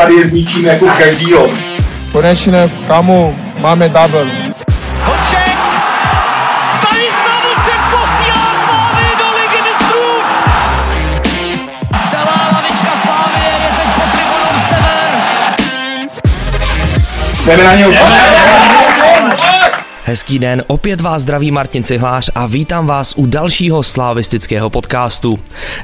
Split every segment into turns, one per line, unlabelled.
tady je zničíme jako každýho.
Konečně, kamu, máme double.
Hoček! Stanislav Hoček posílá Slávy do ligy mistrů! Celá lavička Slávy je teď pod tribunou Sever.
Jdeme na něj.
Hezký den, opět vás zdraví Martin Cihlář a vítám vás u dalšího slavistického podcastu.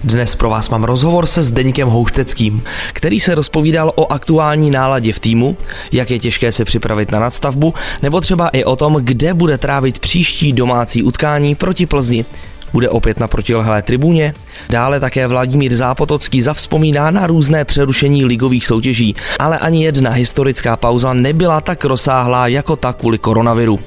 Dnes pro vás mám rozhovor se Zdeňkem Houšteckým, který se rozpovídal o aktuální náladě v týmu, jak je těžké se připravit na nadstavbu, nebo třeba i o tom, kde bude trávit příští domácí utkání proti Plzni bude opět na protilehlé tribuně. Dále také Vladimír Zápotocký zavzpomíná na různé přerušení ligových soutěží, ale ani jedna historická pauza nebyla tak rozsáhlá jako ta kvůli koronaviru.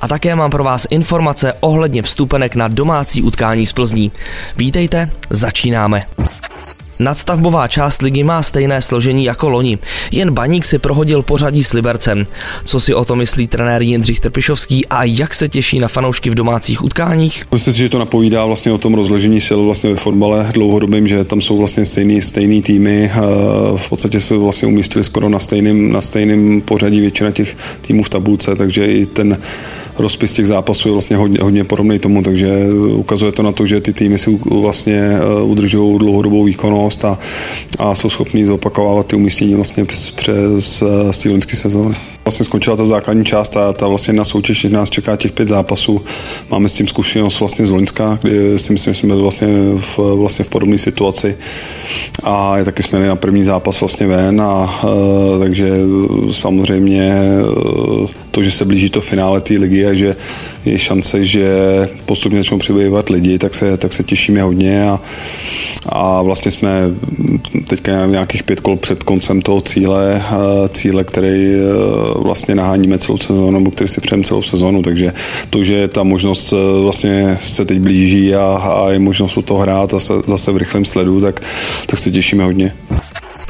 A také mám pro vás informace ohledně vstupenek na domácí utkání z Plzní. Vítejte, začínáme. Nadstavbová část ligy má stejné složení jako loni, jen Baník si prohodil pořadí s Libercem. Co si o to myslí trenér Jindřich Trpišovský a jak se těší na fanoušky v domácích utkáních?
Myslím si, že to napovídá vlastně o tom rozložení sil vlastně ve fotbale dlouhodobým, že tam jsou vlastně stejný, stejný týmy, v podstatě se vlastně umístili skoro na stejným, na stejným pořadí většina těch týmů v tabulce, takže i ten rozpis těch zápasů je vlastně hodně, hodně podobný tomu, takže ukazuje to na to, že ty týmy si vlastně eh, udržují dlouhodobou výkonnost a, a jsou schopní zopakovávat ty umístění vlastně přes, z té sezóny. Vlastně skončila ta základní část a ta vlastně na soutěž nás čeká těch pět zápasů. Máme s tím zkušenost vlastně z Loňska, kdy si myslím, že jsme byli vlastně v, vlastně v podobné situaci a taky jsme na první zápas vlastně ven a e, takže samozřejmě to, že se blíží to finále té ligy a že je šance, že postupně začnou přibývat lidi, tak se, tak se těšíme hodně a, a vlastně jsme teďka nějakých pět kol před koncem toho cíle, e, cíle, který vlastně naháníme celou sezónu, nebo který si přejeme celou sezónu, takže to, že ta možnost eh, vlastně se teď blíží a, a je možnost o to hrát zase, zase v rychlém sledu, tak, tak se těšíme hodně.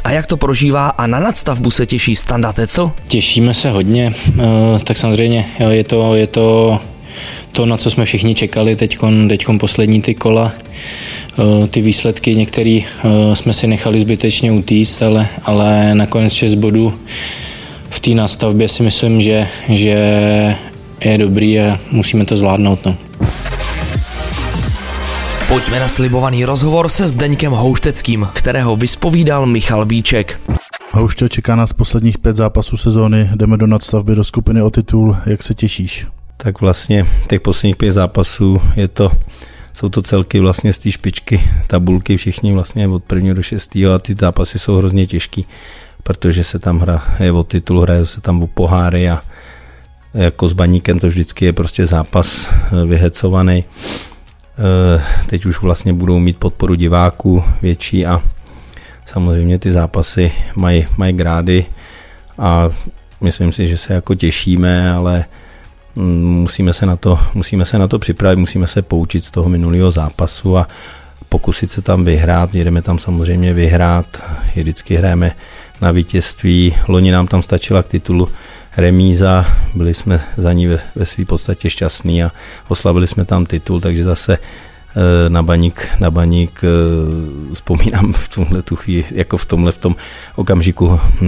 A jak to prožívá a na nadstavbu se těší Standa Tecl?
Těšíme se hodně, eh, tak samozřejmě je to, je to to, na co jsme všichni čekali teď poslední ty kola. Eh, ty výsledky některé jsme si nechali zbytečně utíct, ale, ale nakonec 6 bodů v té nastavbě si myslím, že, že je dobrý a musíme to zvládnout. No.
Pojďme na slibovaný rozhovor se Zdeňkem Houšteckým, kterého vyspovídal Michal Bíček.
Houště, čeká nás posledních pět zápasů sezóny, jdeme do nadstavby do skupiny o titul, jak se těšíš?
Tak vlastně těch posledních pět zápasů je to, jsou to celky vlastně z té špičky tabulky, všichni vlastně od prvního do šestého a ty zápasy jsou hrozně těžký protože se tam hraje o titul, hraje se tam o poháry a jako s baníkem to vždycky je prostě zápas eh, vyhecovaný. Eh, teď už vlastně budou mít podporu diváků větší a samozřejmě ty zápasy mají, mají grády a myslím si, že se jako těšíme, ale mm, musíme se, na to, musíme se na to připravit, musíme se poučit z toho minulého zápasu a pokusit se tam vyhrát. Jedeme tam samozřejmě vyhrát, vždycky hrajeme na vítězství. Loni nám tam stačila k titulu remíza, byli jsme za ní ve, ve své podstatě šťastní a oslavili jsme tam titul, takže zase eh, na baník, na baník eh, vzpomínám v tomhle tu chvíli, jako v tomhle v tom okamžiku eh,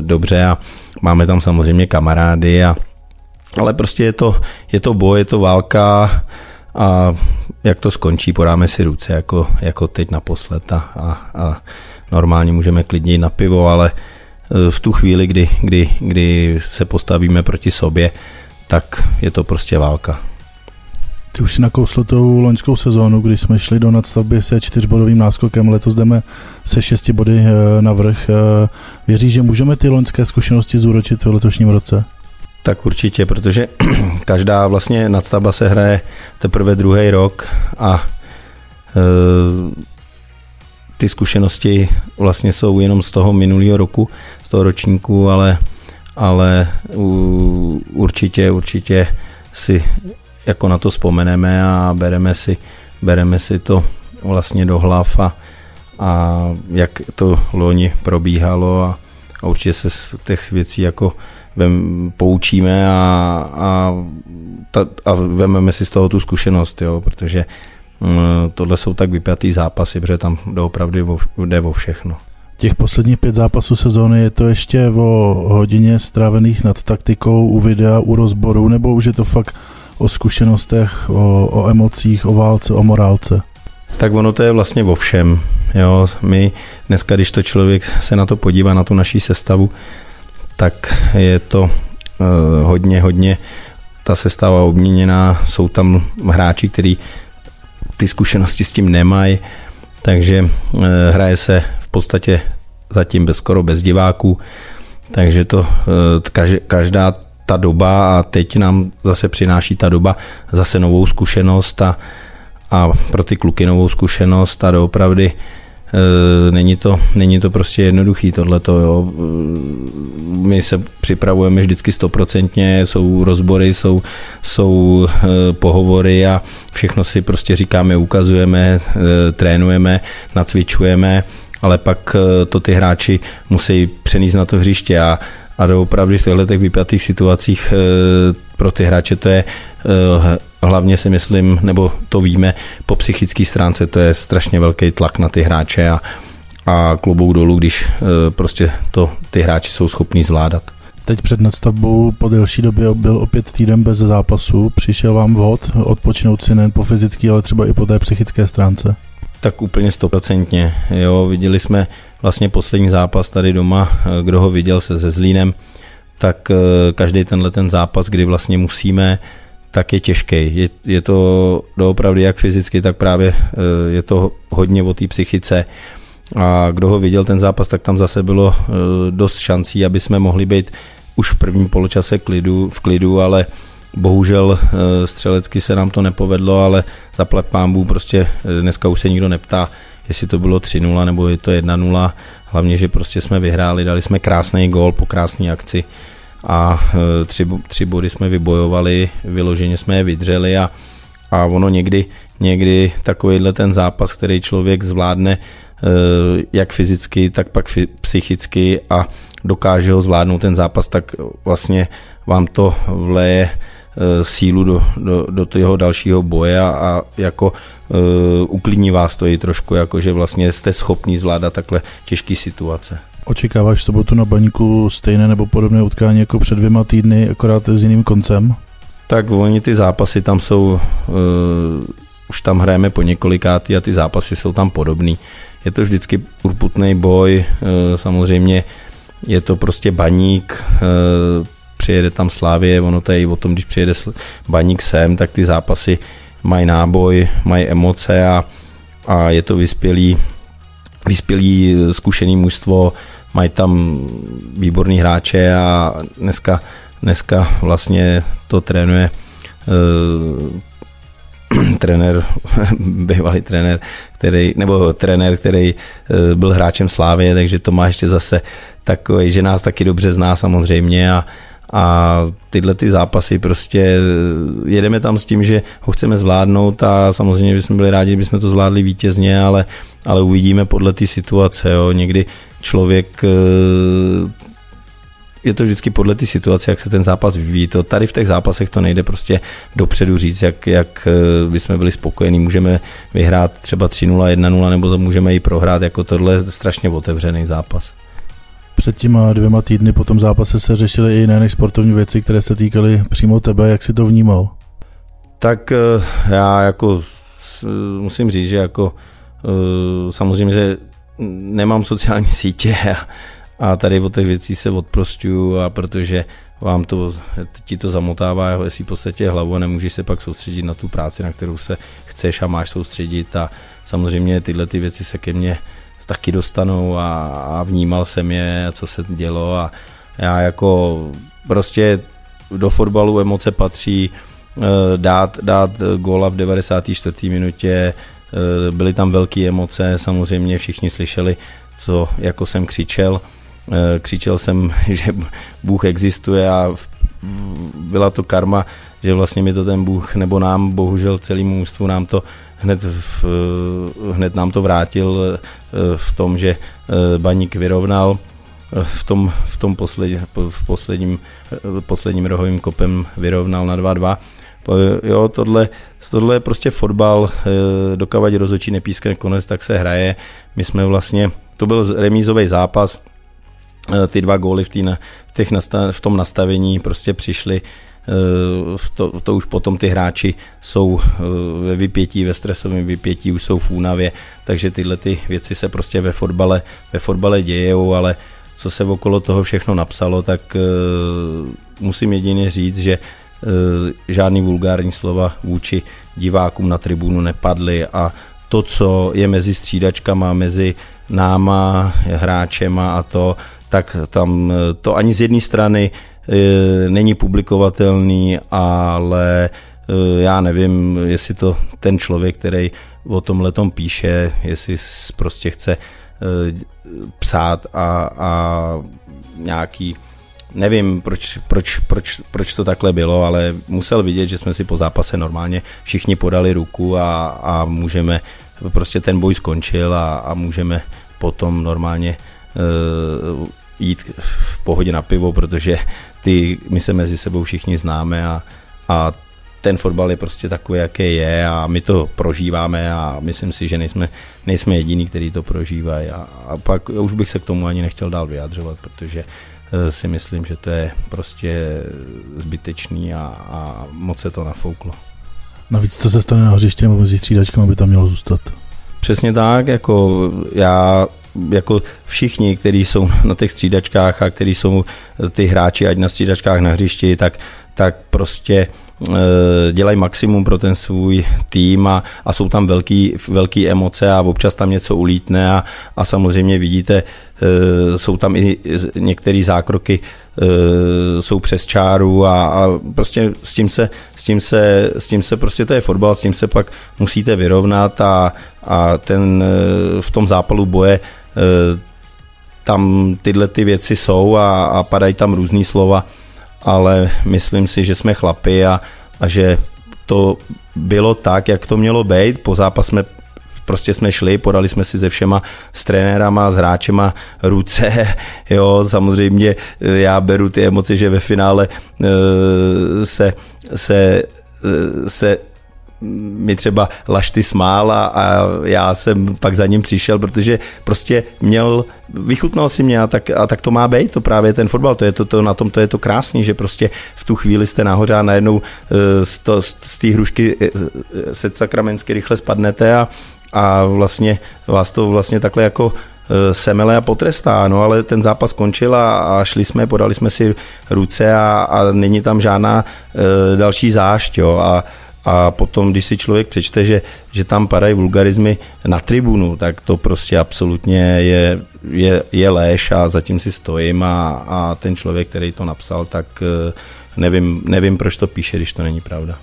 dobře a máme tam samozřejmě kamarády a ale prostě je to, je to boj, je to válka a jak to skončí, podáme si ruce jako, jako teď naposled a, a, a normálně můžeme klidně na pivo, ale e, v tu chvíli, kdy, kdy, kdy se postavíme proti sobě, tak je to prostě válka.
Ty už si nakousl tou loňskou sezónu, kdy jsme šli do nadstavby se čtyřbodovým náskokem, letos jdeme se šesti body e, na vrch. E, věříš, že můžeme ty loňské zkušenosti zúročit v letošním roce?
Tak určitě, protože každá vlastně nadstavba se hraje teprve druhý rok a ty zkušenosti vlastně jsou jenom z toho minulého roku, toho ročníku, ale, ale určitě, určitě si jako na to vzpomeneme a bereme si, bereme si to vlastně do hlav a, a jak to loni probíhalo a, a určitě se z těch věcí jako vem, poučíme a, a, ta, a vememe si z toho tu zkušenost, jo, protože Mm, tohle jsou tak vypjatý zápasy, protože tam doopravdy jde o všechno.
Těch posledních pět zápasů sezóny je to ještě o hodině strávených nad taktikou, u videa, u rozboru, nebo už je to fakt o zkušenostech, o, o emocích, o válce, o morálce?
Tak ono to je vlastně o všem. Jo. My dneska, když to člověk se na to podívá, na tu naší sestavu, tak je to uh, hodně, hodně ta sestava obměněná, jsou tam hráči, kteří ty zkušenosti s tím nemají, takže uh, hraje se podstatě zatím bez, skoro bez diváků, takže to uh, každá ta doba a teď nám zase přináší ta doba zase novou zkušenost a, a pro ty kluky novou zkušenost a doopravdy e, není to, není to prostě jednoduchý tohleto, jo. My se připravujeme vždycky stoprocentně, jsou rozbory, jsou, jsou pohovory a všechno si prostě říkáme, ukazujeme, trénujeme, nacvičujeme, ale pak e, to ty hráči musí přenést na to hřiště a a doopravdy v těchto těch vypjatých situacích eh, pro ty hráče to je eh, hlavně si myslím, nebo to víme, po psychické stránce to je strašně velký tlak na ty hráče a, a klubou dolů, když eh, prostě to ty hráči jsou schopní zvládat.
Teď před nadstavbou po delší době byl opět týden bez zápasu. Přišel vám vhod odpočinout si nejen po fyzické, ale třeba i po té psychické stránce?
Tak úplně stoprocentně. Jo, viděli jsme vlastně poslední zápas tady doma, eh, kdo ho viděl se se Zlínem, tak eh, každý tenhle ten zápas, kdy vlastně musíme, tak je těžký. Je, je to doopravdy jak fyzicky, tak právě eh, je to hodně o té psychice. A kdo ho viděl ten zápas, tak tam zase bylo dost šancí, aby jsme mohli být už v prvním poločase klidu, v klidu, ale bohužel střelecky se nám to nepovedlo, ale zaplat pámbu, prostě dneska už se nikdo neptá, jestli to bylo 3-0 nebo je to 1-0. Hlavně, že prostě jsme vyhráli, dali jsme krásný gól po krásné akci a e, tři, tři body jsme vybojovali, vyloženě jsme je vydřeli a, a ono někdy, někdy takovýhle ten zápas, který člověk zvládne jak fyzicky, tak pak psychicky a dokáže ho zvládnout ten zápas, tak vlastně vám to vleje Eh, sílu do, do, do toho dalšího boje a, a jako uh, uklidní vás to i trošku, jako že vlastně jste schopní zvládat takhle těžké situace.
Očekáváš v sobotu na baníku stejné nebo podobné utkání jako před dvěma týdny, akorát s jiným koncem?
Tak oni ty zápasy tam jsou, uh, už tam hrajeme po několikátý a ty zápasy jsou tam podobný. Je to vždycky urputný boj, uh, samozřejmě je to prostě baník, uh, přijede tam Slávě, ono to je i o tom, když přijede baník sem, tak ty zápasy mají náboj, mají emoce a, a je to vyspělý, vyspělý zkušený mužstvo, mají tam výborný hráče a dneska, dneska vlastně to trénuje uh, trenér, bývalý trenér, který, nebo trenér, který uh, byl hráčem Slávě, takže to má ještě zase takový, že nás taky dobře zná samozřejmě a, a tyhle ty zápasy prostě jedeme tam s tím, že ho chceme zvládnout a samozřejmě bychom byli rádi, kdybychom to zvládli vítězně, ale, ale uvidíme podle té situace. Jo. Někdy člověk eh, je to vždycky podle té situace, jak se ten zápas vyvíjí. To tady v těch zápasech to nejde prostě dopředu říct, jak, jak eh, bychom byli spokojení. Můžeme vyhrát třeba 3-0, 1-0, nebo to můžeme i prohrát, jako tohle je strašně otevřený zápas.
Před těma dvěma týdny po tom zápase se řešily i jiné než sportovní věci, které se týkaly přímo tebe. Jak si to vnímal?
Tak eh, já jako musím říct, že jako eh, samozřejmě, že nemám sociální sítě a, a tady o těch věcí se odprostuju a protože vám to, ti to zamotává jestli v podstatě hlavu a nemůžeš se pak soustředit na tu práci, na kterou se chceš a máš soustředit a samozřejmě tyhle ty věci se ke mně taky dostanou a, a vnímal jsem je, co se dělo a já jako prostě do fotbalu emoce patří eh, dát, dát góla v 94. minutě, eh, byly tam velké emoce, samozřejmě všichni slyšeli, co jako jsem křičel, eh, křičel jsem, že Bůh existuje a byla to karma, že vlastně mi to ten Bůh, nebo nám, bohužel celému mužstvu nám to hned, v, hned nám to vrátil eh, v tom, že eh, baník vyrovnal eh, v tom, v tom posled, v posledním, posledním rohovým kopem vyrovnal na 2-2. Jo, tohle, tohle je prostě fotbal, dokavať rozočí nepískne konec, tak se hraje. My jsme vlastně to byl remízový zápas, ty dva góly v, tý, v, těch nastav, v tom nastavení prostě přišly to, to už potom ty hráči jsou ve vypětí, ve stresovém vypětí, už jsou v únavě, takže tyhle ty věci se prostě ve fotbale, ve fotbale dějou, ale co se okolo toho všechno napsalo, tak musím jedině říct, že žádný vulgární slova vůči divákům na tribunu nepadly a to, co je mezi střídačkama, mezi náma, hráčema a to, tak tam to ani z jedné strany není publikovatelný, ale já nevím, jestli to ten člověk, který o tom letom píše, jestli prostě chce psát a, a nějaký nevím, proč, proč, proč, proč to takhle bylo, ale musel vidět, že jsme si po zápase normálně všichni podali ruku a, a můžeme, prostě ten boj skončil a, a můžeme potom normálně uh, jít v pohodě na pivo, protože ty, my se mezi sebou všichni známe a, a ten fotbal je prostě takový, jaký je a my to prožíváme a myslím si, že nejsme, nejsme jediní, kteří to prožívají a, a pak už bych se k tomu ani nechtěl dál vyjadřovat, protože Eh, si myslím, že to je prostě zbytečný a, a moc se to nafouklo.
Navíc, co se stane na hřiště nebo mezi střídačkami, by tam mělo zůstat?
Přesně tak, jako já jako všichni, kteří jsou na těch střídačkách a kteří jsou ty hráči, ať na střídačkách na hřišti, tak, tak prostě Eh, dělají maximum pro ten svůj tým a, a jsou tam velký, velký emoce a občas tam něco ulítne a, a samozřejmě vidíte, eh, jsou tam i některé zákroky, eh, jsou přes čáru a, a prostě s tím, se, s, tím se, s tím se prostě to je fotbal, s tím se pak musíte vyrovnat a, a ten v tom zápalu boje tam tyhle ty věci jsou a, a padají tam různý slova ale myslím si, že jsme chlapi a, a že to bylo tak, jak to mělo být. Po zápas jsme prostě jsme šli, podali jsme si se všema s trenérama, s hráčema ruce, jo, samozřejmě eh, já beru ty emoce, že ve finále uh, se, se, se mi třeba Lašty smál a, a já jsem pak za ním přišel, protože prostě měl, vychutnal si mě a tak, a tak to má být, to právě ten fotbal, to je to, to, na tom to je to krásný, že prostě v tu chvíli jste nahoře a najednou eh, z, to, z té hrušky eh, eh, se sakramensky rychle spadnete a, a vlastně vás to vlastně takhle jako semele a potrestá, no ale ten zápas skončil a, a šli jsme, podali jsme si ruce a, a není tam žádná e, další zášť, jo, a a potom, když si člověk přečte, že, že tam padají vulgarizmy na tribunu, tak to prostě absolutně je, je, je léž a zatím si stojím a, a ten člověk, který to napsal, tak eh, nevím, nevím, proč to píše, když to není pravda.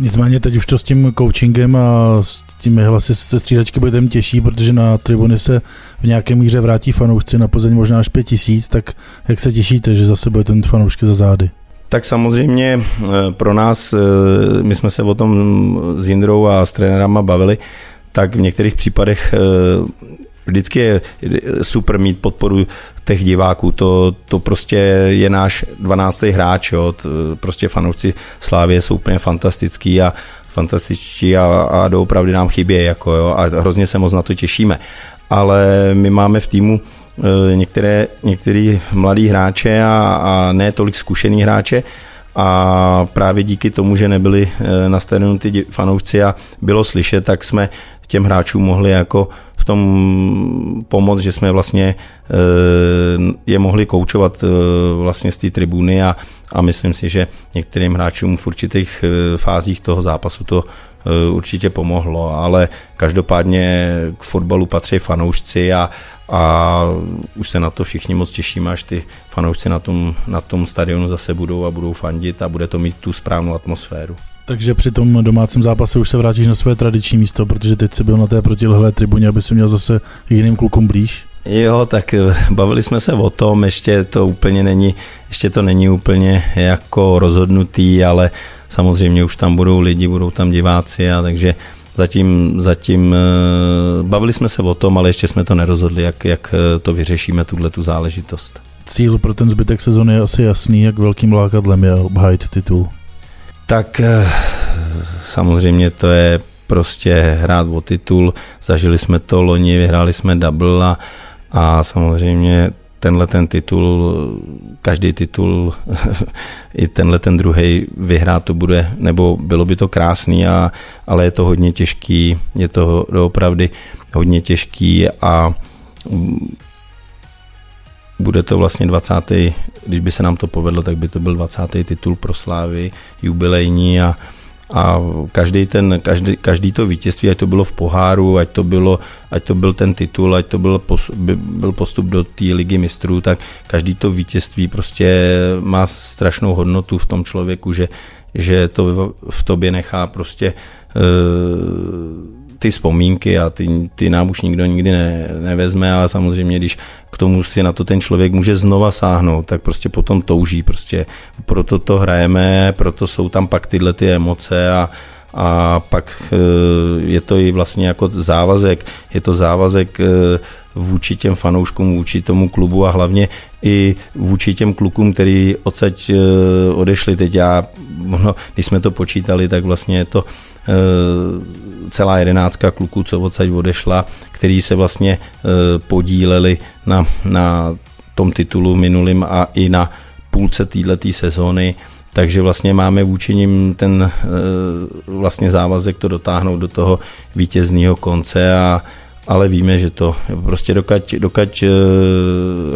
Nicméně teď už to s tím coachingem a s těmi hlasy se střídačky bude těžší, protože na tribuny se v nějaké míře vrátí fanoušci na Plzeň možná až pět tisíc, tak jak se těšíte, že zase bude ten fanoušky za zády?
Tak samozřejmě eh, pro nás, eh, my jsme se o tom s Jindrou a s trenérama bavili, tak v některých případech eh, vždycky je super mít podporu těch diváků, to, to prostě je náš 12. hráč, jo. prostě fanoušci Slávě jsou úplně fantastický a fantastičtí a, a doopravdy nám chybí, jako jo, a hrozně se moc na to těšíme. Ale my máme v týmu některé, některý mladý hráče a, a ne tolik zkušený hráče. A právě díky tomu, že nebyli eh, na stadionu ty fanoušci a bylo slyšet, tak jsme těm hráčům mohli jako v tom pomoct, že jsme vlastně eh, je mohli koučovat vlastně z té tribuny a, a myslím si, že některým hráčům v určitých fázích toho zápasu to určitě pomohlo, ale každopádně k fotbalu patří fanoušci a, a už se na to všichni moc těšíme, až ty fanoušci na tom, na tom stadionu zase budou a budou fandit a bude to mít tu správnou atmosféru.
Takže při tom domácím zápase už se vrátíš na své tradiční místo, protože teď jsi byl na té protilehlé tribuně, aby si měl zase jiným klukům blíž.
Jo, tak eh, bavili jsme se o tom, ještě to úplně není, ještě to není úplně jako rozhodnutý, ale samozřejmě už tam budou lidi, budou tam diváci a takže Zatím, zatím eh, bavili jsme se o tom, ale ještě jsme to nerozhodli, jak, jak eh, to vyřešíme, tuhle tu záležitost.
Cíl pro ten zbytek sezóny je asi jasný, jak velkým lákadlem je obhájit titul.
Tak eh, samozřejmě to je prostě hrát o titul. Zažili jsme to loni, vyhráli jsme double a, a samozřejmě tenhle ten titul, každý titul, i tenhle ten druhý vyhrát to bude, nebo bylo by to krásný, a, ale je to hodně těžký, je to opravdu hodně těžký a bude to vlastně 20. když by se nám to povedlo, tak by to byl 20. titul pro Slávy, jubilejní a, a každý, ten, každý, každý to vítězství, ať to bylo v poháru, ať to, bylo, ať to byl ten titul, ať to byl, postup, byl postup do té ligy mistrů, tak každý to vítězství prostě má strašnou hodnotu v tom člověku, že, že to v tobě nechá prostě uh, ty vzpomínky a ty, ty nám už nikdo nikdy ne, nevezme, ale samozřejmě, když k tomu si na to ten člověk může znova sáhnout, tak prostě potom touží, prostě proto to hrajeme, proto jsou tam pak tyhle ty emoce a, a pak eh, je to i vlastně jako závazek, je to závazek eh, vůči těm fanouškům, vůči tomu klubu a hlavně i vůči těm klukům, který odsaď eh, odešli. Teď já, no, když jsme to počítali, tak vlastně je to celá jedenáctka kluků, co odsaď odešla, který se vlastně podíleli na, na tom titulu minulým a i na půlce této sezóny takže vlastně máme vůči nim ten eh, vlastně závazek to dotáhnout do toho vítězného konce a ale víme, že to prostě dokud, dokud eh,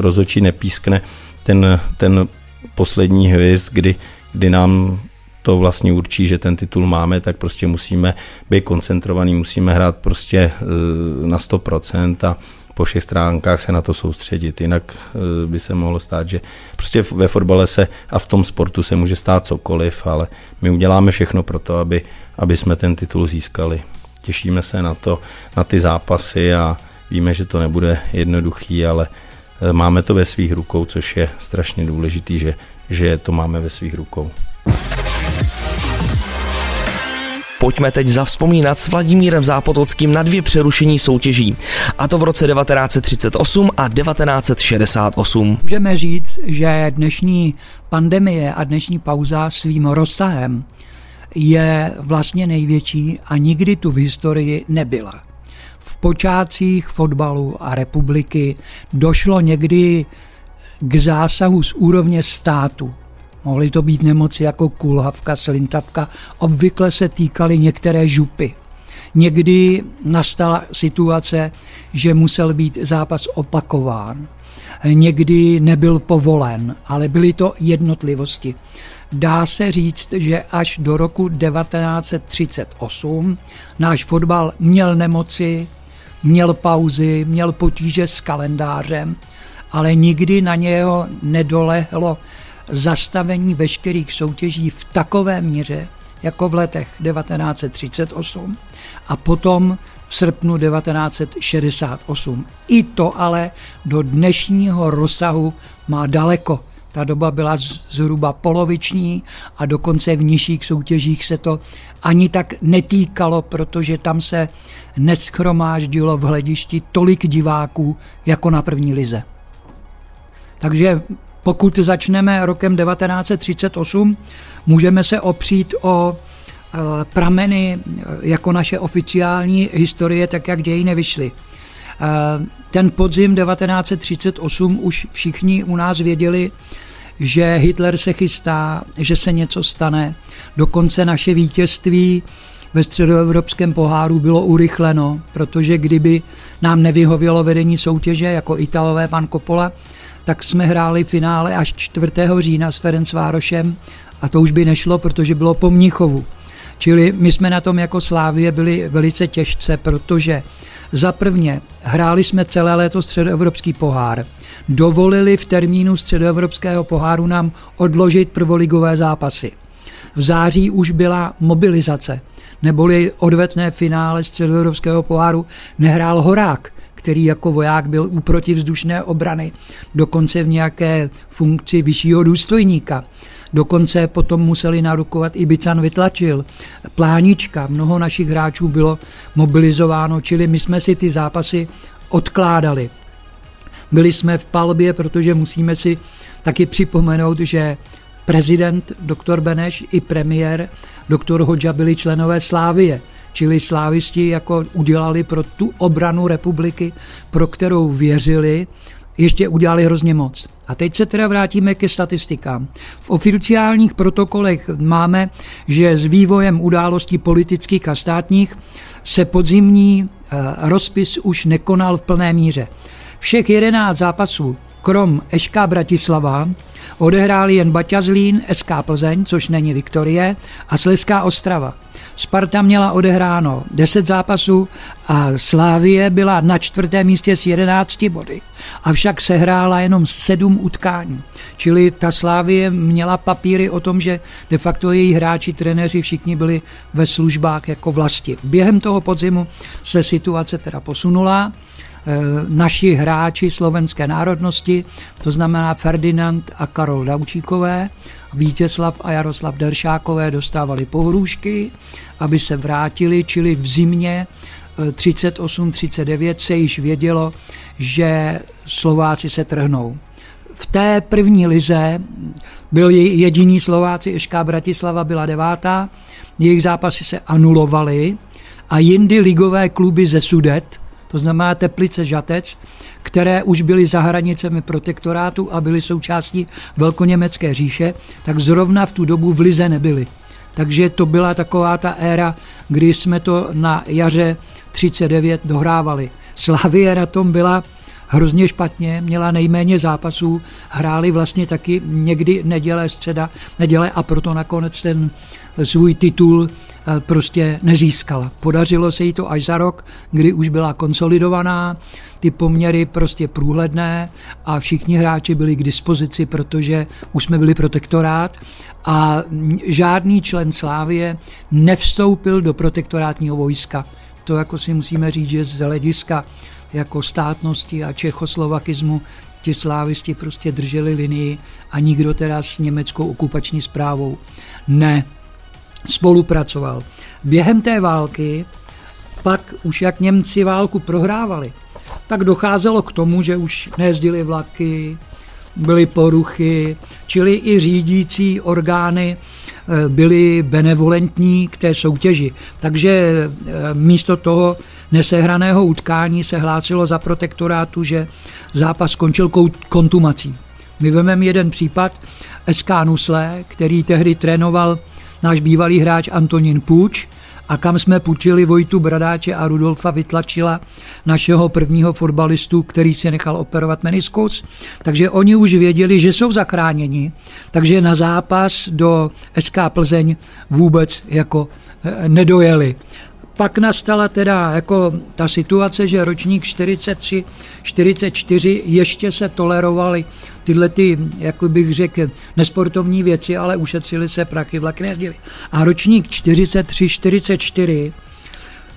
rozočí nepískne ten, ten poslední hvězd, kdy, kdy nám to vlastně určí, že ten titul máme, tak prostě musíme být koncentrovaný, musíme hrát prostě eh, na 100% a po všech stránkách se na to soustředit. Jinak eh, by se mohlo stát, že prostě ve fotbale se a v tom sportu se může stát cokoliv, ale my uděláme všechno pro to, aby, aby jsme ten titul získali. Těšíme se na to, na ty zápasy a víme, že to nebude jednoduchý, ale eh, máme to ve svých rukou, což je strašně důležitý, že, že to máme ve svých rukou.
Pojďme teď zavzpomínat s Vladimírem Zápotockým na dvě přerušení soutěží, a to v roce 1938 a 1968.
Můžeme říct, že dnešní pandemie a dnešní pauza svým rozsahem je vlastně největší a nikdy tu v historii nebyla. V počátcích fotbalu a republiky došlo někdy k zásahu z úrovně státu Mohly to být nemoci jako kulhavka, slintavka, obvykle se týkaly některé župy. Někdy nastala situace, že musel být zápas opakován. Někdy nebyl povolen, ale byly to jednotlivosti. Dá se říct, že až do roku 1938 náš fotbal měl nemoci, měl pauzy, měl potíže s kalendářem, ale nikdy na něho nedolehlo zastavení veškerých soutěží v takové míře, jako v letech 1938 a potom v srpnu 1968. I to ale do dnešního rozsahu má daleko. Ta doba byla zhruba poloviční a dokonce v nižších soutěžích se to ani tak netýkalo, protože tam se neschromáždilo v hledišti tolik diváků jako na první lize. Takže pokud začneme rokem 1938, můžeme se opřít o prameny e, jako naše oficiální historie, tak jak dějiny vyšly. E, ten podzim 1938 už všichni u nás věděli, že Hitler se chystá, že se něco stane. Dokonce naše vítězství ve středoevropském poháru bylo urychleno, protože kdyby nám nevyhovělo vedení soutěže jako Italové pan Coppola, tak jsme hráli finále až 4. října s Ferencvárošem a to už by nešlo, protože bylo po Mnichovu. Čili my jsme na tom jako Slávě byli velice těžce, protože za prvně hráli jsme celé léto středoevropský pohár. Dovolili v termínu středoevropského poháru nám odložit prvoligové zápasy. V září už byla mobilizace, neboli odvetné finále středoevropského poháru nehrál Horák, který jako voják byl u protivzdušné obrany, dokonce v nějaké funkci vyššího důstojníka. Dokonce potom museli narukovat i Bican vytlačil. Plánička, mnoho našich hráčů bylo mobilizováno, čili my jsme si ty zápasy odkládali. Byli jsme v palbě, protože musíme si taky připomenout, že prezident doktor Beneš i premiér doktor Hodža byli členové Slávie. Čili slávisti jako udělali pro tu obranu republiky, pro kterou věřili, ještě udělali hrozně moc. A teď se teda vrátíme ke statistikám. V oficiálních protokolech máme, že s vývojem událostí politických a státních se podzimní eh, rozpis už nekonal v plné míře. Všech 11 zápasů, krom SK Bratislava, odehráli jen Baťa Zlín, SK Plzeň, což není Viktorie, a Sleská Ostrava. Sparta měla odehráno 10 zápasů a Slávie byla na čtvrtém místě s 11 body. Avšak sehrála jenom 7 utkání. Čili ta Slávie měla papíry o tom, že de facto její hráči, trenéři všichni byli ve službách jako vlasti. Během toho podzimu se situace teda posunula e, naši hráči slovenské národnosti, to znamená Ferdinand a Karol Daučíkové, Vítězslav a Jaroslav Deršákové dostávali pohrůžky, aby se vrátili, čili v zimě 38-39 eh, se již vědělo, že Slováci se trhnou. V té první lize byli jediní Slováci, Ešká Bratislava byla devátá, jejich zápasy se anulovaly a jindy ligové kluby ze Sudet, to znamená Teplice Žatec, které už byly za hranicemi protektorátu a byly součástí velkoněmecké říše, tak zrovna v tu dobu v Lize nebyly. Takže to byla taková ta éra, kdy jsme to na jaře 39 dohrávali. Slavie na tom byla hrozně špatně, měla nejméně zápasů, hráli vlastně taky někdy neděle, středa, neděle a proto nakonec ten svůj titul prostě nezískala. Podařilo se jí to až za rok, kdy už byla konsolidovaná, ty poměry prostě průhledné a všichni hráči byli k dispozici, protože už jsme byli protektorát a žádný člen Slávie nevstoupil do protektorátního vojska. To jako si musíme říct, že z hlediska jako státnosti a čechoslovakismu ti slávisti prostě drželi linii a nikdo teda s německou okupační zprávou ne spolupracoval. Během té války pak už jak Němci válku prohrávali, tak docházelo k tomu, že už nejezdili vlaky, byly poruchy, čili i řídící orgány eh, byly benevolentní k té soutěži. Takže eh, místo toho nesehraného utkání se hlásilo za protektorátu, že zápas skončil kontumací. My vememe jeden případ SK Nusle, který tehdy trénoval náš bývalý hráč Antonín Půč, a kam jsme půjčili Vojtu Bradáče a Rudolfa Vytlačila, našeho prvního fotbalistu, který si nechal operovat meniskus. Takže oni už věděli, že jsou zachráněni, takže na zápas do SK Plzeň vůbec jako eh, nedojeli pak nastala teda jako ta situace, že ročník 43, 44 ještě se tolerovaly tyhle ty, jak bych řekl, nesportovní věci, ale ušetřili se prachy, vlaky nejezdili. A ročník 43, 44,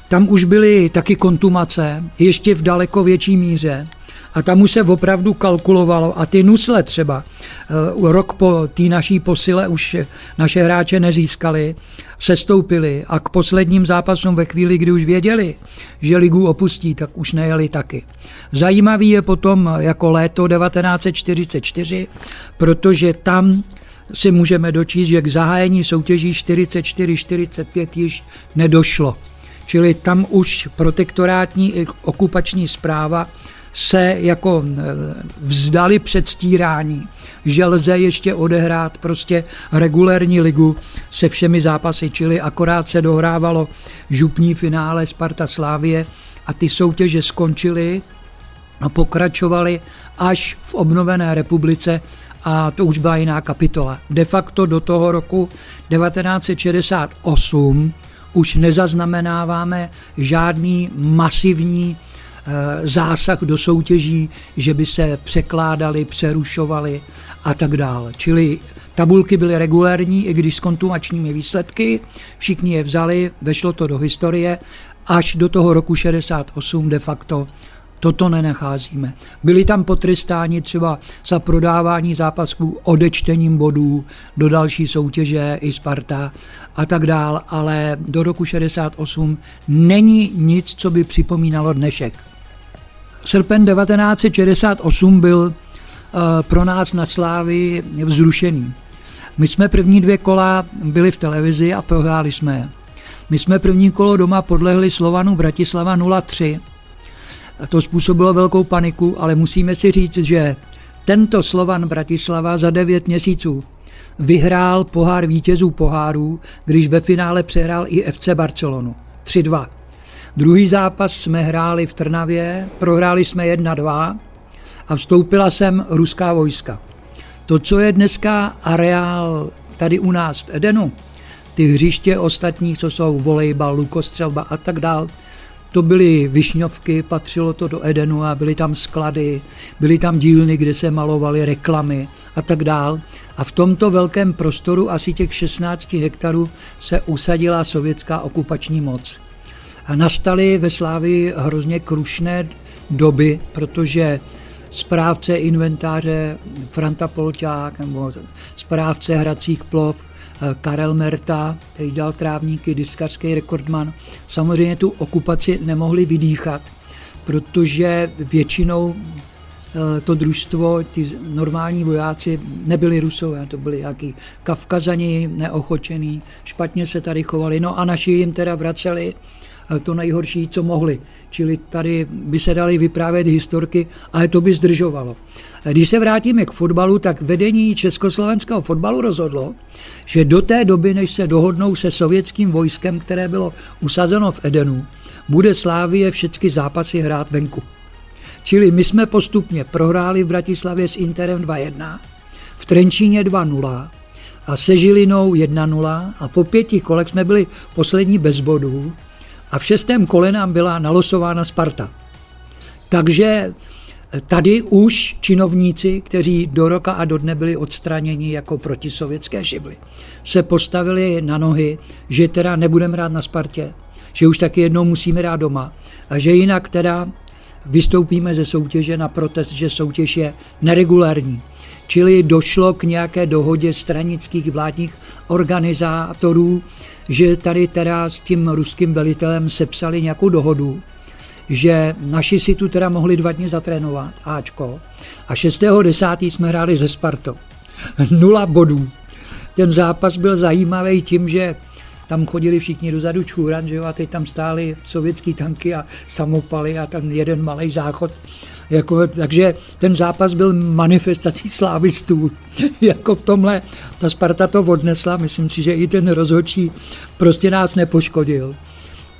tam už byly taky kontumace, ještě v daleko větší míře. A tam už se opravdu kalkulovalo. A ty nusle třeba, eh, rok po té naší posile už naše hráče nezískali, sestoupili a k posledním zápasům ve chvíli, kdy už věděli, že ligu opustí, tak už nejeli taky. Zajímavý je potom jako léto 1944, protože tam si můžeme dočíst, že k zahájení soutěží 44-45 již nedošlo. Čili tam už protektorátní i okupační zpráva se jako eh, vzdali předstírání, že lze ještě odehrát prostě regulérní ligu se všemi zápasy, čili akorát se dohrávalo župní finále Sparta Slávie a ty soutěže skončily a pokračovaly až v obnovené republice a to už byla jiná kapitola. De facto do toho roku 1968 už nezaznamenáváme žádný masivní zásah do soutěží, že by se překládali, přerušovali a tak dále. Čili tabulky byly regulární, i když s kontumačními výsledky, všichni je vzali, vešlo to do historie, až do toho roku 68 de facto Toto nenacházíme. Byli tam potrestáni třeba za prodávání zápasků odečtením bodů do další soutěže i Sparta a tak dál, ale do roku 68 není nic, co by připomínalo dnešek. Srpen 1968 byl eh, pro nás na Slávy vzrušený. My jsme první dvě kola byli v televizi a prohráli jsme je. My jsme první kolo doma podlehli Slovanu Bratislava 0-3. To způsobilo velkou paniku, ale musíme si říct, že tento Slovan Bratislava za 9 měsíců vyhrál pohár vítězů pohárů, když ve finále přehrál i FC Barcelonu. 3-2. Druhý zápas jsme hráli v Trnavě, prohráli jsme 1-2 a vstoupila sem ruská vojska. To, co je dneska areál tady u nás v Edenu, ty hřiště ostatních, co jsou volejbal, lukostřelba a tak dál, to byly višňovky, patřilo to do Edenu a byly tam sklady, byly tam dílny, kde se malovaly reklamy a tak dál. A v tomto velkém prostoru asi těch 16 hektarů se usadila sovětská okupační moc. Nastaly ve Slávii hrozně krušné doby, protože správce inventáře Franta Polťák nebo správce hracích plov eh, Karel Merta, který dal trávníky, diskařský rekordman, samozřejmě tu okupaci nemohli vydýchat, protože většinou eh, to družstvo, ty normální vojáci nebyli rusové, to byli jaký kavkazani, neochočený, špatně se tady chovali, no a naši jim teda vraceli to nejhorší, co mohli. Čili tady by se dali vyprávět historky, ale to by zdržovalo. Když se vrátíme k fotbalu, tak vedení československého fotbalu rozhodlo, že do té doby, než se dohodnou se sovětským vojskem, které bylo usazeno v Edenu, bude Slávie všechny zápasy hrát venku. Čili my jsme postupně prohráli v Bratislavě s Interem 2-1, v Trenčíně 2-0 a se Žilinou 1-0 a po pěti kolech jsme byli poslední bez bodů a v šestém kole nám byla nalosována Sparta. Takže tady už činovníci, kteří do roka a do dne byli odstraněni jako protisovětské živly, se postavili na nohy, že teda nebudeme hrát na Spartě, že už taky jednou musíme hrát doma a že jinak teda vystoupíme ze soutěže na protest, že soutěž je neregulární. Čili došlo k nějaké dohodě stranických vládních organizátorů, že tady teda s tím ruským velitelem sepsali nějakou dohodu, že naši si tu teda mohli dva dny zatrénovat, Ačko, a 6.10. jsme hráli ze Sparto. Nula bodů. Ten zápas byl zajímavý tím, že tam chodili všichni dozadu čůran, že jo, a teď tam stály sovětský tanky a samopaly a tam jeden malý záchod jako, takže ten zápas byl manifestací slávistů. jako v tomhle ta Sparta to odnesla, myslím si, že i ten rozhodčí prostě nás nepoškodil.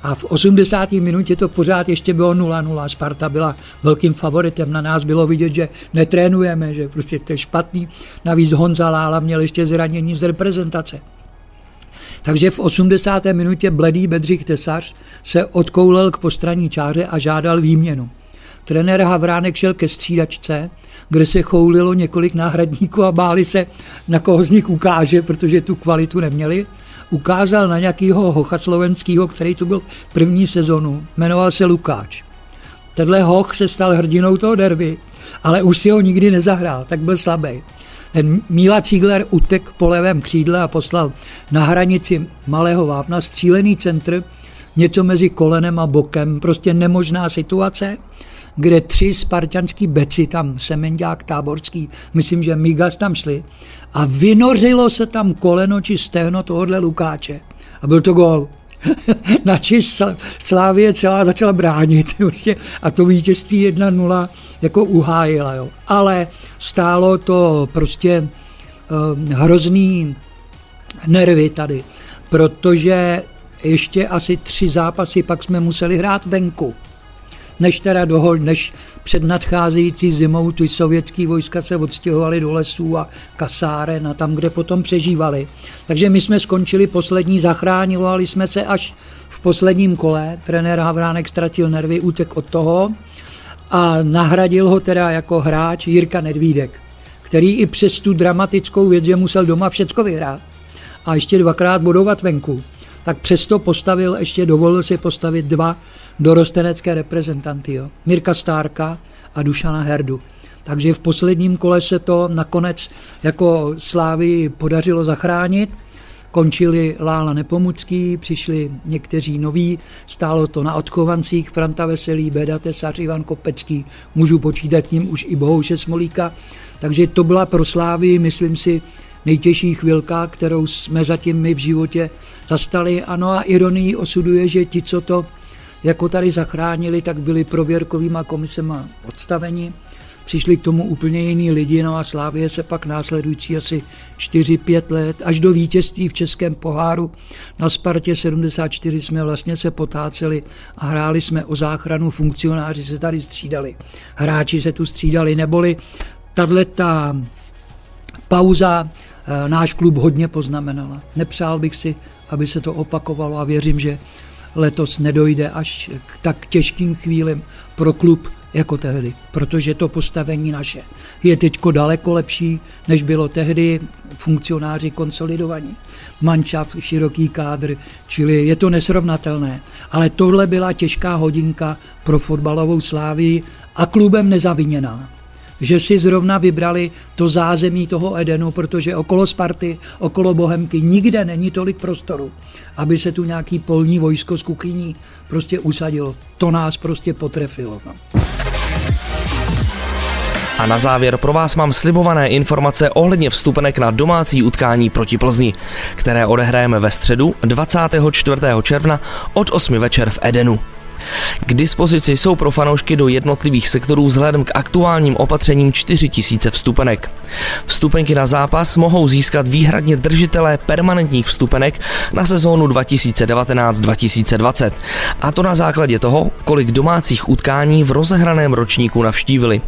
A v 80. minutě to pořád ještě bylo 0-0. Sparta byla velkým favoritem. Na nás bylo vidět, že netrénujeme, že prostě to je špatný. Navíc Honza Lála měl ještě zranění z reprezentace. Takže v 80. minutě bledý Bedřich Tesař se odkoulel k postraní čáře a žádal výměnu. Trenér Havránek šel ke střídačce, kde se choulilo několik náhradníků a báli se, na koho z nich ukáže, protože tu kvalitu neměli. Ukázal na nějakého hocha slovenského, který tu byl první sezonu. Jmenoval se Lukáč. Tenhle hoch se stal hrdinou toho derby, ale už si ho nikdy nezahrál, tak byl slabý. Ten Míla Cígler utek po levém křídle a poslal na hranici malého vápna střílený centr, něco mezi kolenem a bokem, prostě nemožná situace kde tři spartanský beci, tam Semenďák, Táborský, myslím, že Migas tam šli. A vynořilo se tam koleno či stehno tohohle Lukáče. A byl to gol. Načiž Slávě celá začala bránit prostě, a to vítězství 1-0 jako uhájila. Jo. Ale stálo to prostě uh, hrozný nervy tady, protože ještě asi tři zápasy pak jsme museli hrát venku než teda dohod, než před nadcházející zimou ty sovětské vojska se odstěhovaly do lesů a kasáren a tam, kde potom přežívali. Takže my jsme skončili poslední, zachránili jsme se až v posledním kole. Trenér Havránek ztratil nervy, útek od toho a nahradil ho teda jako hráč Jirka Nedvídek, který i přes tu dramatickou věc, že musel doma všecko vyhrát a ještě dvakrát bodovat venku, tak přesto postavil, ještě dovolil si postavit dva dorostenecké reprezentanty. Jo. Mirka Stárka a Dušana Herdu. Takže v posledním kole se to nakonec jako Slávy podařilo zachránit. Končili Lála Nepomucký, přišli někteří noví, stálo to na odchovancích, Franta Veselý, Beda Tesař, Ivan Kopecký, můžu počítat tím už i Bohouše Smolíka. Takže to byla pro Slávy, myslím si, nejtěžší chvilka, kterou jsme zatím my v životě zastali. Ano a ironii osuduje, že ti, co to jako tady zachránili, tak byli prověrkovýma komisema odstaveni. Přišli k tomu úplně jiní lidi, no a Slávě se pak následující asi 4-5 let až do vítězství v Českém poháru na Spartě 74 jsme vlastně se potáceli a hráli jsme o záchranu, funkcionáři se tady střídali, hráči se tu střídali, neboli tato pauza náš klub hodně poznamenala. Nepřál bych si, aby se to opakovalo a věřím, že letos nedojde až k tak těžkým chvílim pro klub jako tehdy, protože to postavení naše je teď daleko lepší, než bylo tehdy funkcionáři konsolidovaní. Mančav, široký kádr, čili je to nesrovnatelné. Ale tohle byla těžká hodinka pro fotbalovou slávy a klubem nezaviněná že si zrovna vybrali to zázemí toho Edenu, protože okolo Sparty, okolo Bohemky nikde není tolik prostoru, aby se tu nějaký polní vojsko z kuchyní prostě usadilo. To nás prostě potrefilo. No.
A na závěr pro vás mám slibované informace ohledně vstupenek na domácí utkání proti Plzni, které odehrajeme ve středu 24. června od 8 večer v Edenu. K dispozici jsou pro fanoušky do jednotlivých sektorů vzhledem k aktuálním opatřením 4000 vstupenek. Vstupenky na zápas mohou získat výhradně držitelé permanentních vstupenek na sezónu 2019-2020. A to na základě toho, kolik domácích utkání v rozehraném ročníku navštívili.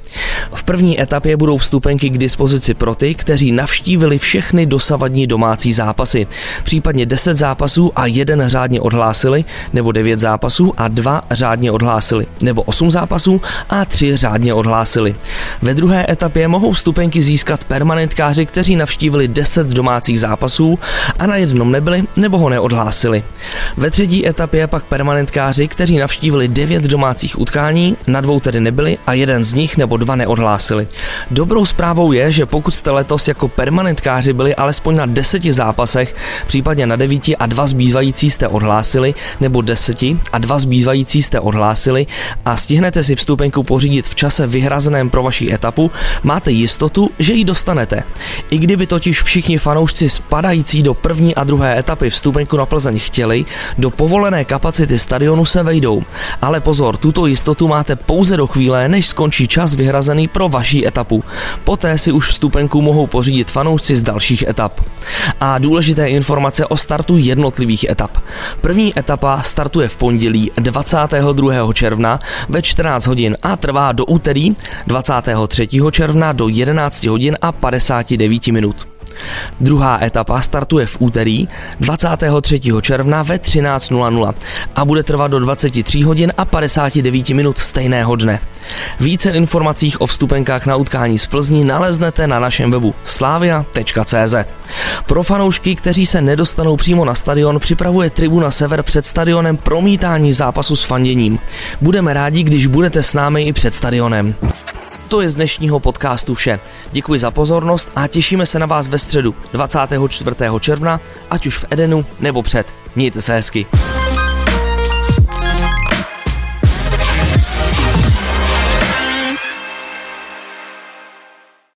V první etapě budou vstupenky k dispozici pro ty, kteří navštívili všechny dosavadní domácí zápasy, případně 10 zápasů a jeden řádně odhlásili, nebo 9 zápasů a dva řádně odhlásili, nebo 8 zápasů a 3 řádně odhlásili. Ve druhé etapě mohou vstupenky získat permanentkáři, kteří navštívili 10 domácích zápasů a na jednom nebyli nebo ho neodhlásili. Ve třetí etapě pak permanentkáři, kteří navštívili 9 domácích utkání, na dvou tedy nebyli a jeden z nich nebo dva neodhlásili. Dobrou zprávou je, že pokud jste letos jako permanentkáři byli alespoň na 10 zápasech, případně na 9 a dva zbývající jste odhlásili, nebo 10 a dva zbývající akcí jste odhlásili a stihnete si vstupenku pořídit v čase vyhrazeném pro vaši etapu, máte jistotu, že ji dostanete. I kdyby totiž všichni fanoušci spadající do první a druhé etapy vstupenku na Plzeň chtěli, do povolené kapacity stadionu se vejdou. Ale pozor, tuto jistotu máte pouze do chvíle, než skončí čas vyhrazený pro vaší etapu. Poté si už vstupenku mohou pořídit fanoušci z dalších etap. A důležité informace o startu jednotlivých etap. První etapa startuje v pondělí 20. 22. června ve 14 hodin a trvá do úterý 23. června do 11 hodin a 59 minut. Druhá etapa startuje v úterý 23. června ve 13.00 a bude trvat do 23 hodin a 59 minut stejného dne. Více informacích o vstupenkách na utkání z Plzní naleznete na našem webu slavia.cz. Pro fanoušky, kteří se nedostanou přímo na stadion, připravuje Tribuna Sever před stadionem promítání zápasu s fanděním. Budeme rádi, když budete s námi i před stadionem. To je z dnešního podcastu vše. Děkuji za pozornost a těšíme se na vás ve středu 24. června, ať už v Edenu nebo před. Mějte se hezky.